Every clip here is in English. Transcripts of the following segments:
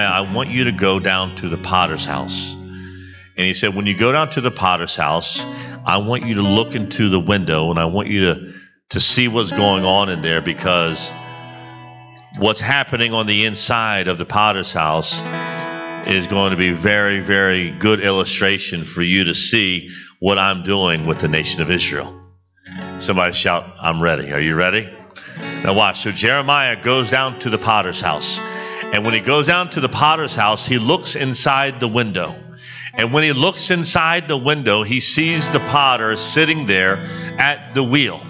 I want you to go down to the potter's house. And he said, When you go down to the potter's house, I want you to look into the window and I want you to, to see what's going on in there because what's happening on the inside of the potter's house is going to be very, very good illustration for you to see what I'm doing with the nation of Israel. Somebody shout, I'm ready. Are you ready? Now, watch. So, Jeremiah goes down to the potter's house. And when he goes down to the potter's house, he looks inside the window. And when he looks inside the window, he sees the potter sitting there at the wheel.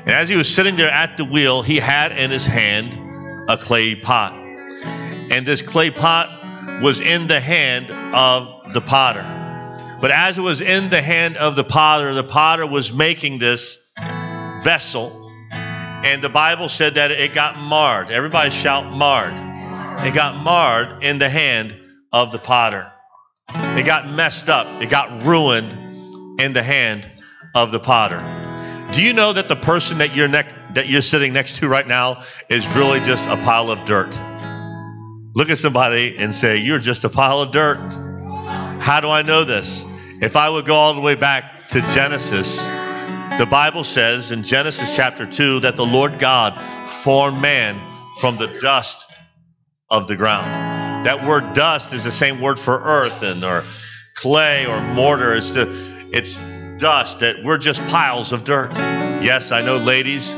And as he was sitting there at the wheel, he had in his hand a clay pot. And this clay pot was in the hand of the potter. But as it was in the hand of the potter, the potter was making this vessel. And the Bible said that it got marred. Everybody shout marred. It got marred in the hand of the potter. It got messed up. It got ruined in the hand of the potter. Do you know that the person that you're ne- that you're sitting next to right now is really just a pile of dirt? Look at somebody and say, "You're just a pile of dirt." How do I know this? If I would go all the way back to Genesis, the Bible says in Genesis chapter 2 that the Lord God formed man from the dust of the ground. That word dust is the same word for earth and or clay or mortar. It's the, it's dust that we're just piles of dirt. Yes, I know, ladies,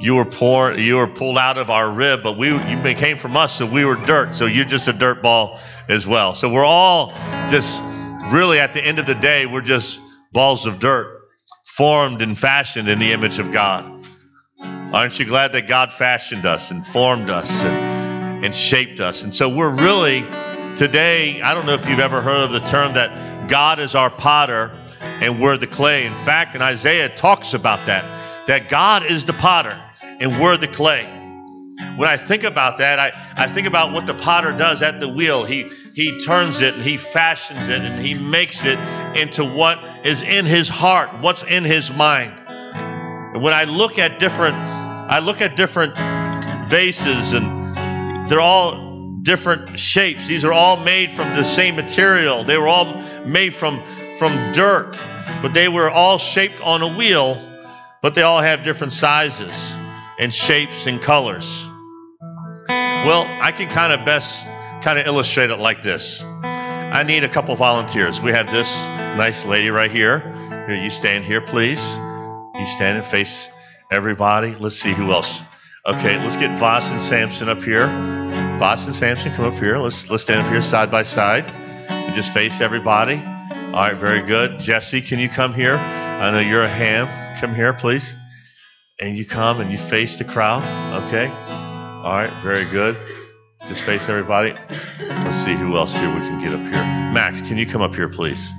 you were poor, you were pulled out of our rib, but we you came from us, so we were dirt. So you're just a dirt ball as well. So we're all just really at the end of the day, we're just balls of dirt, formed and fashioned in the image of God. Aren't you glad that God fashioned us and formed us and, and shaped us? And so we're really today, I don't know if you've ever heard of the term that God is our potter and we're the clay. In fact, in Isaiah talks about that, that God is the potter and we're the clay. When I think about that, I, I think about what the potter does at the wheel. He he turns it and he fashions it and he makes it into what is in his heart, what's in his mind. And when I look at different I look at different vases and they're all different shapes. These are all made from the same material. They were all made from from dirt, but they were all shaped on a wheel, but they all have different sizes and shapes and colors. Well, I can kind of best kind of illustrate it like this. I need a couple volunteers. We have this nice lady right here. Here, you stand here, please. You stand and face everybody. Let's see who else. Okay, let's get Voss and Samson up here. Voss and Samson, come up here. Let's let's stand up here side by side and just face everybody. All right, very good. Jesse, can you come here? I know you're a ham. Come here, please. And you come and you face the crowd. Okay. All right, very good. Just face everybody. Let's see who else here we can get up here. Max, can you come up here, please?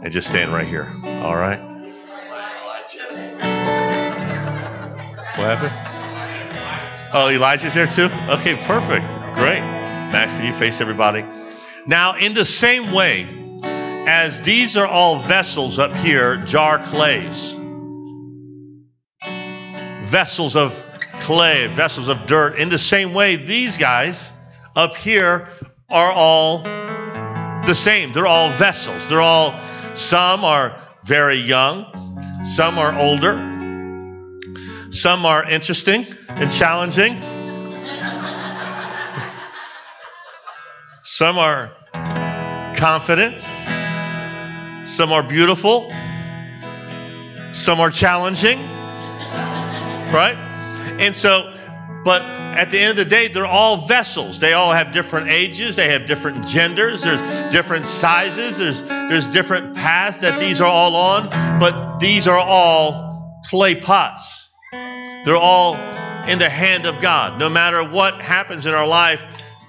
And just stand right here. All right. What happened? Oh, Elijah's there too? Okay, perfect. Great. Max, can you face everybody? Now, in the same way, as these are all vessels up here, jar clays, vessels of clay, vessels of dirt. In the same way, these guys up here are all the same. They're all vessels. They're all, some are very young, some are older, some are interesting and challenging, some are confident, some are beautiful, some are challenging, right? And so, but at the end of the day, they're all vessels. They all have different ages, they have different genders, there's different sizes, there's there's different paths that these are all on, but these are all clay pots. They're all in the hand of God. No matter what happens in our life,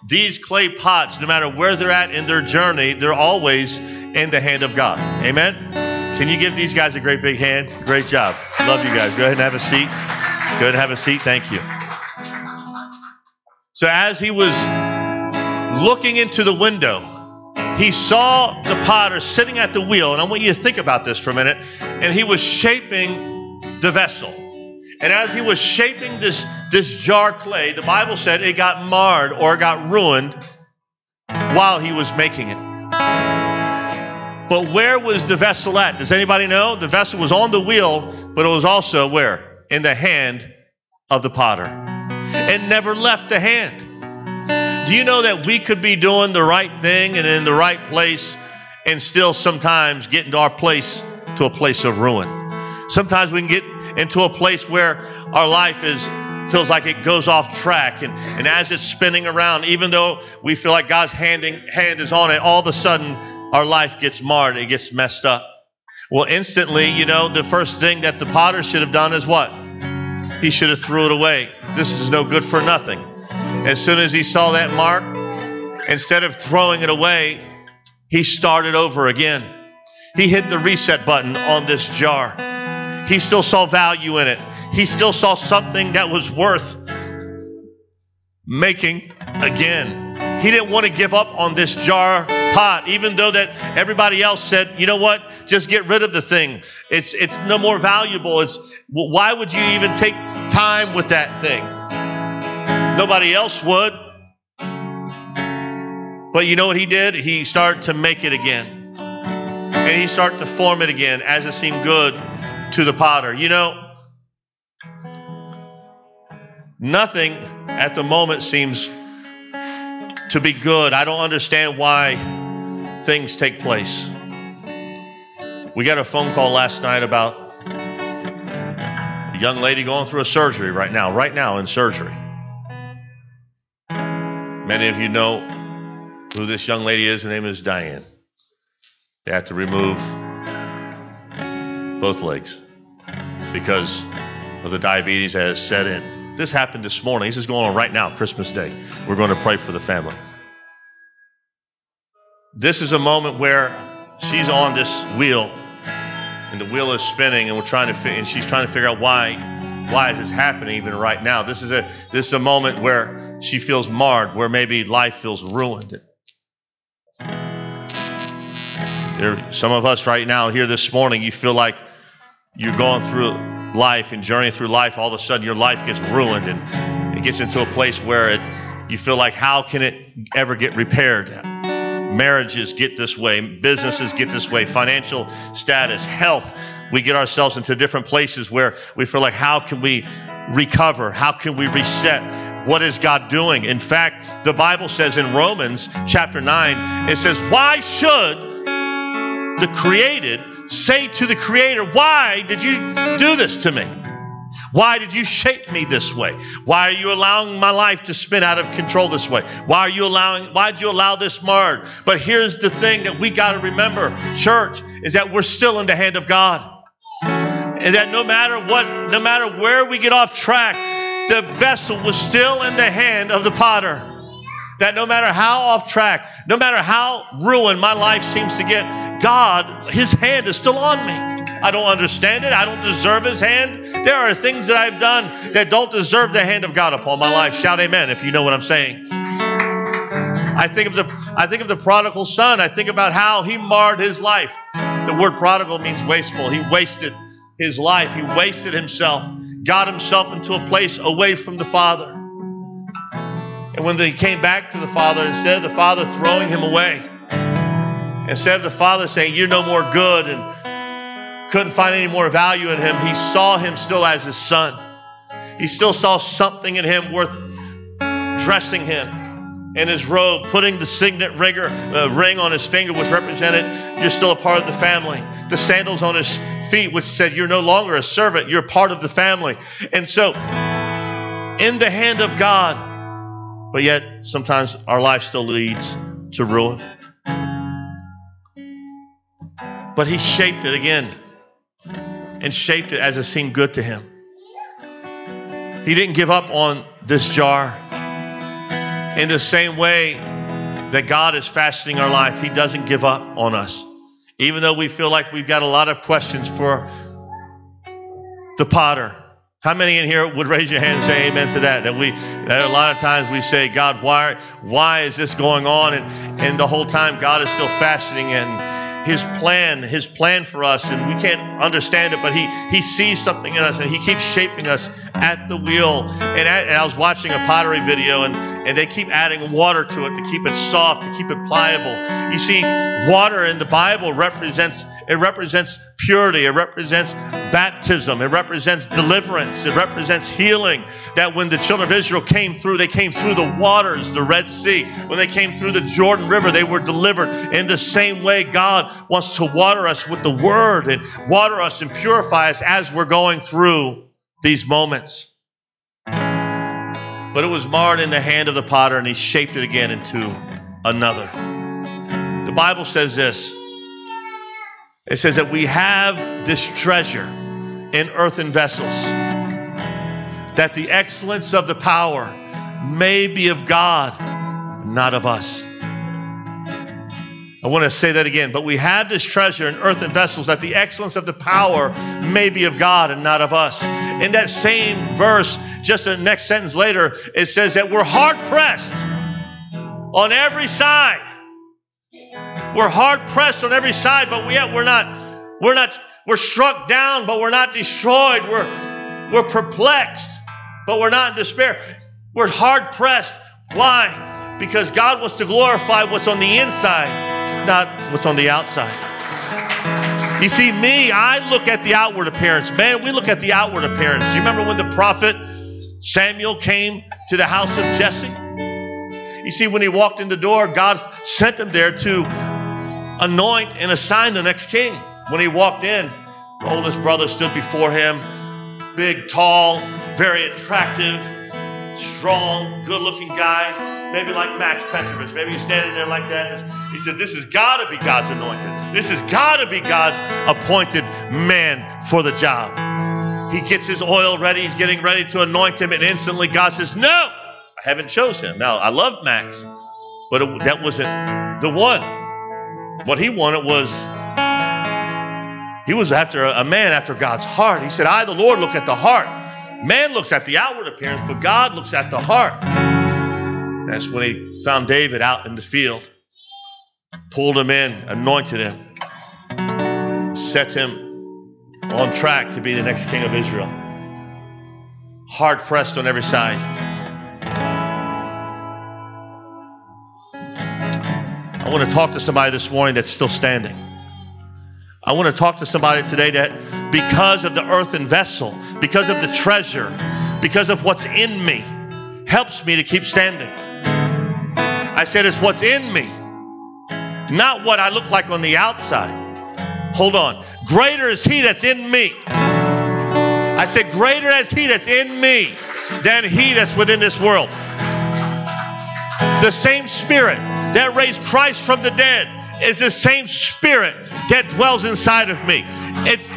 these clay pots, no matter where they're at in their journey, they're always in the hand of God. Amen. Can you give these guys a great big hand? Great job. Love you guys. Go ahead and have a seat. Go ahead and have a seat. Thank you. So, as he was looking into the window, he saw the potter sitting at the wheel. And I want you to think about this for a minute. And he was shaping the vessel. And as he was shaping this, this jar clay, the Bible said it got marred or got ruined while he was making it. But where was the vessel at? Does anybody know? The vessel was on the wheel, but it was also where? In the hand of the potter. It never left the hand. Do you know that we could be doing the right thing and in the right place and still sometimes get into our place to a place of ruin? Sometimes we can get into a place where our life is feels like it goes off track and, and as it's spinning around, even though we feel like God's handing, hand is on it, all of a sudden our life gets marred, it gets messed up. Well, instantly, you know, the first thing that the potter should have done is what? He should have threw it away. This is no good for nothing. As soon as he saw that mark, instead of throwing it away, he started over again. He hit the reset button on this jar. He still saw value in it. He still saw something that was worth making again. He didn't want to give up on this jar pot, even though that everybody else said, you know what, just get rid of the thing. It's it's no more valuable. It's why would you even take time with that thing? Nobody else would. But you know what he did? He started to make it again. And he started to form it again as it seemed good to the potter. You know, nothing at the moment seems to be good. I don't understand why things take place. We got a phone call last night about a young lady going through a surgery right now, right now in surgery. Many of you know who this young lady is. Her name is Diane. They had to remove both legs because of the diabetes that has set in. This happened this morning. This is going on right now, Christmas Day. We're going to pray for the family. This is a moment where she's on this wheel, and the wheel is spinning, and we're trying to, and she's trying to figure out why, why is this happening even right now? This is a, this is a moment where she feels marred, where maybe life feels ruined. There, some of us right now here this morning, you feel like you're going through life and journeying through life, all of a sudden your life gets ruined and it gets into a place where it, you feel like, how can it ever get repaired? Marriages get this way, businesses get this way, financial status, health. We get ourselves into different places where we feel like, how can we recover? How can we reset? What is God doing? In fact, the Bible says in Romans chapter 9, it says, Why should the created say to the Creator, Why did you do this to me? Why did you shape me this way? Why are you allowing my life to spin out of control this way? Why are you allowing why did you allow this marred? But here's the thing that we got to remember, church, is that we're still in the hand of God. And that no matter what, no matter where we get off track, the vessel was still in the hand of the potter. That no matter how off track, no matter how ruined my life seems to get, God, His hand is still on me. I don't understand it. I don't deserve His hand. There are things that I've done that don't deserve the hand of God upon my life. Shout amen if you know what I'm saying. I think of the I think of the prodigal son. I think about how he marred his life. The word prodigal means wasteful. He wasted his life. He wasted himself, got himself into a place away from the Father. And when he came back to the Father, instead of the Father throwing him away, instead of the Father saying, You're no more good, and couldn't find any more value in him, he saw him still as his son. He still saw something in him worth dressing him in his robe, putting the signet ringer, uh, ring on his finger, which represented you're still a part of the family. The sandals on his feet, which said you're no longer a servant, you're part of the family. And so, in the hand of God, but yet, sometimes our life still leads to ruin. But He shaped it again and shaped it as it seemed good to Him. He didn't give up on this jar. In the same way that God is fashioning our life, He doesn't give up on us. Even though we feel like we've got a lot of questions for the potter, how many in here would raise your hand and say amen to that? That we that a lot of times we say, God, why why is this going on? And and the whole time God is still fashioning and his plan, his plan for us, and we can't understand it, but he he sees something in us and he keeps shaping us at the wheel. And, at, and I was watching a pottery video, and, and they keep adding water to it to keep it soft, to keep it pliable. You see, water in the Bible represents it represents purity, it represents baptism, it represents deliverance, it represents healing. That when the children of Israel came through, they came through the waters, the Red Sea. When they came through the Jordan River, they were delivered. In the same way, God wants to water us with the Word and water us and purify us as we're going through these moments. But it was marred in the hand of the potter, and he shaped it again into another. The Bible says this it says that we have this treasure in earthen vessels, that the excellence of the power may be of God, not of us. I want to say that again. But we have this treasure in earthen vessels that the excellence of the power may be of God and not of us. In that same verse, just the next sentence later, it says that we're hard pressed on every side. We're hard pressed on every side, but yet we're not, we're not, we're struck down, but we're not destroyed. We're, we're perplexed, but we're not in despair. We're hard pressed. Why? Because God wants to glorify what's on the inside not what's on the outside. You see, me, I look at the outward appearance. Man, we look at the outward appearance. You remember when the prophet Samuel came to the house of Jesse? You see, when he walked in the door, God sent him there to anoint and assign the next king. When he walked in, the oldest brother stood before him, big, tall, very attractive, strong, good looking guy maybe like Max Petrovich. Maybe he's standing there like that. He said, This has got to be God's anointed. This has got to be God's appointed man for the job. He gets his oil ready. He's getting ready to anoint him. And instantly God says, No, I haven't chosen him. Now, I love Max, but it, that wasn't the one. What he wanted was he was after a, a man after God's heart. He said, I, the Lord, look at the heart. Man looks at the outward appearance, but God looks at the heart. That's when he found David out in the field, pulled him in, anointed him, set him on track to be the next king of Israel. Hard pressed on every side. I want to talk to somebody this morning that's still standing. I want to talk to somebody today that because of the earthen vessel, because of the treasure, because of what's in me, helps me to keep standing. I said, it's what's in me, not what I look like on the outside. Hold on. Greater is He that's in me. I said, greater is He that's in me than He that's within this world. The same Spirit that raised Christ from the dead is the same Spirit that dwells inside of me. It's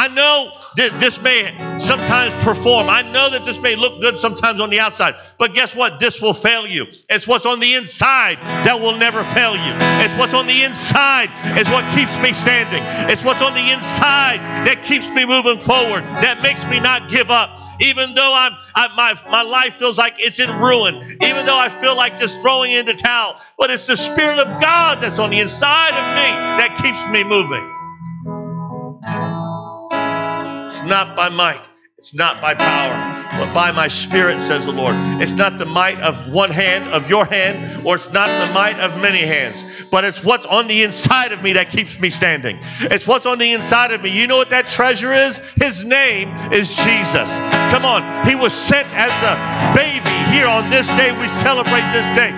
I know that this may sometimes perform. I know that this may look good sometimes on the outside. But guess what? This will fail you. It's what's on the inside that will never fail you. It's what's on the inside is what keeps me standing. It's what's on the inside that keeps me moving forward, that makes me not give up even though I'm, I, my, my life feels like it's in ruin, even though I feel like just throwing in the towel, but it's the Spirit of God that's on the inside of me that keeps me moving. Not by might, it's not by power, but by my spirit, says the Lord. It's not the might of one hand, of your hand, or it's not the might of many hands, but it's what's on the inside of me that keeps me standing. It's what's on the inside of me. You know what that treasure is? His name is Jesus. Come on. He was sent as a baby here on this day. We celebrate this day.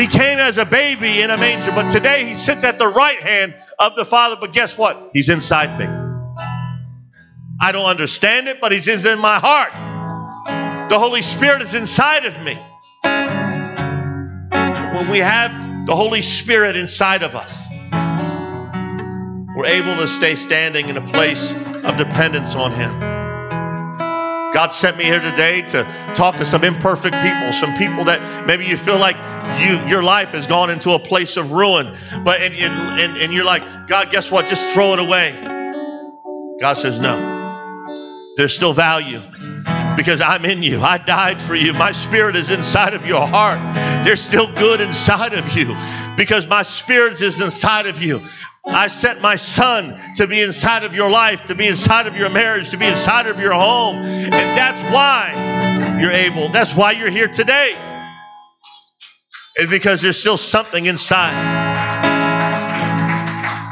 He came as a baby in a manger, but today he sits at the right hand of the Father. But guess what? He's inside me. I don't understand it, but He's in my heart. The Holy Spirit is inside of me. When we have the Holy Spirit inside of us, we're able to stay standing in a place of dependence on Him. God sent me here today to talk to some imperfect people, some people that maybe you feel like you your life has gone into a place of ruin, but and, and, and you're like, God, guess what? Just throw it away. God says no there's still value because I'm in you. I died for you. My spirit is inside of your heart. There's still good inside of you because my spirit is inside of you. I sent my son to be inside of your life, to be inside of your marriage, to be inside of your home. And that's why you're able. That's why you're here today. It's because there's still something inside.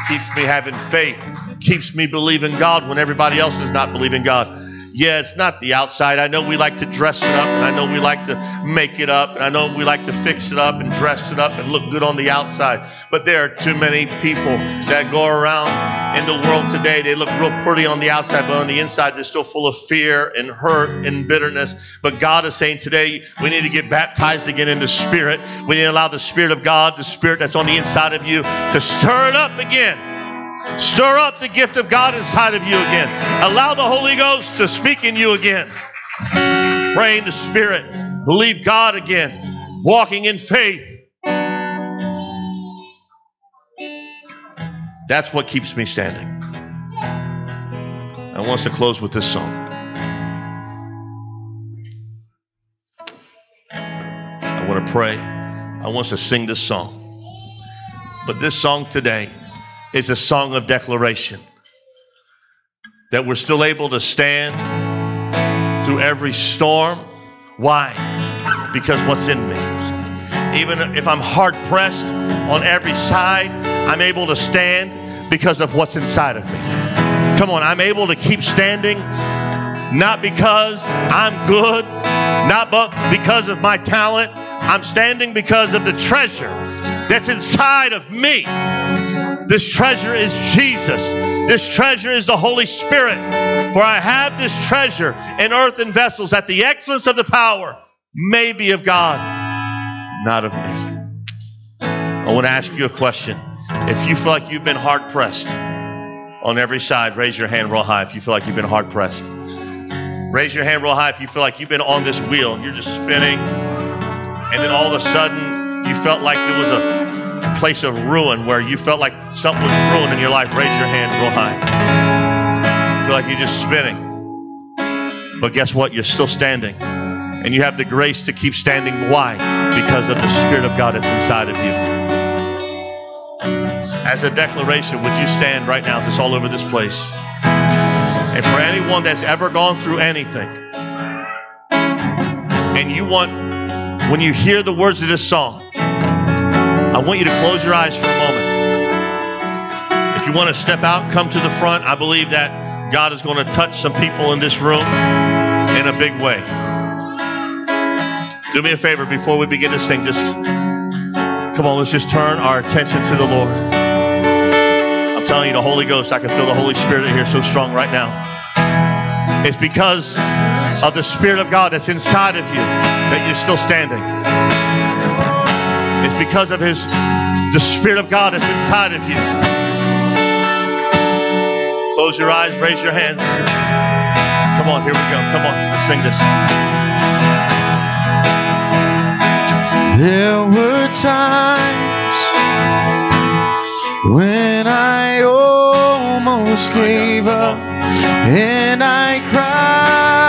Keeps me having faith, keeps me believing God when everybody else is not believing God. Yeah, it's not the outside. I know we like to dress it up, and I know we like to make it up, and I know we like to fix it up and dress it up and look good on the outside. But there are too many people that go around in the world today. They look real pretty on the outside, but on the inside, they're still full of fear and hurt and bitterness. But God is saying today, we need to get baptized again in the Spirit. We need to allow the Spirit of God, the Spirit that's on the inside of you, to stir it up again Stir up the gift of God inside of you again. Allow the Holy Ghost to speak in you again. Pray in the Spirit. Believe God again. Walking in faith. That's what keeps me standing. I want us to close with this song. I want to pray. I want us to sing this song. But this song today is a song of declaration. That we're still able to stand through every storm. Why? Because what's in me. Even if I'm hard pressed on every side, I'm able to stand because of what's inside of me. Come on, I'm able to keep standing not because I'm good, not but because of my talent. I'm standing because of the treasure that's inside of me. This treasure is Jesus. This treasure is the Holy Spirit. For I have this treasure in earthen vessels that the excellence of the power may be of God, not of me. I want to ask you a question. If you feel like you've been hard pressed on every side, raise your hand real high if you feel like you've been hard pressed. Raise your hand real high if you feel like you've been on this wheel and you're just spinning, and then all of a sudden you felt like there was a place of ruin where you felt like something was ruined in your life, raise your hand real high. Feel like you're just spinning. But guess what? You're still standing. And you have the grace to keep standing. Why? Because of the Spirit of God that's inside of you. As a declaration, would you stand right now, just all over this place? And for anyone that's ever gone through anything, and you want, when you hear the words of this song, I want you to close your eyes for a moment. If you want to step out, come to the front. I believe that God is going to touch some people in this room in a big way. Do me a favor before we begin to sing. Just come on, let's just turn our attention to the Lord. I'm telling you, the Holy Ghost, I can feel the Holy Spirit in here so strong right now. It's because of the Spirit of God that's inside of you that you're still standing. It's because of His, the Spirit of God that's inside of you. Close your eyes, raise your hands. Come on, here we go. Come on, let's sing this. There were times when I almost oh gave up and I cried.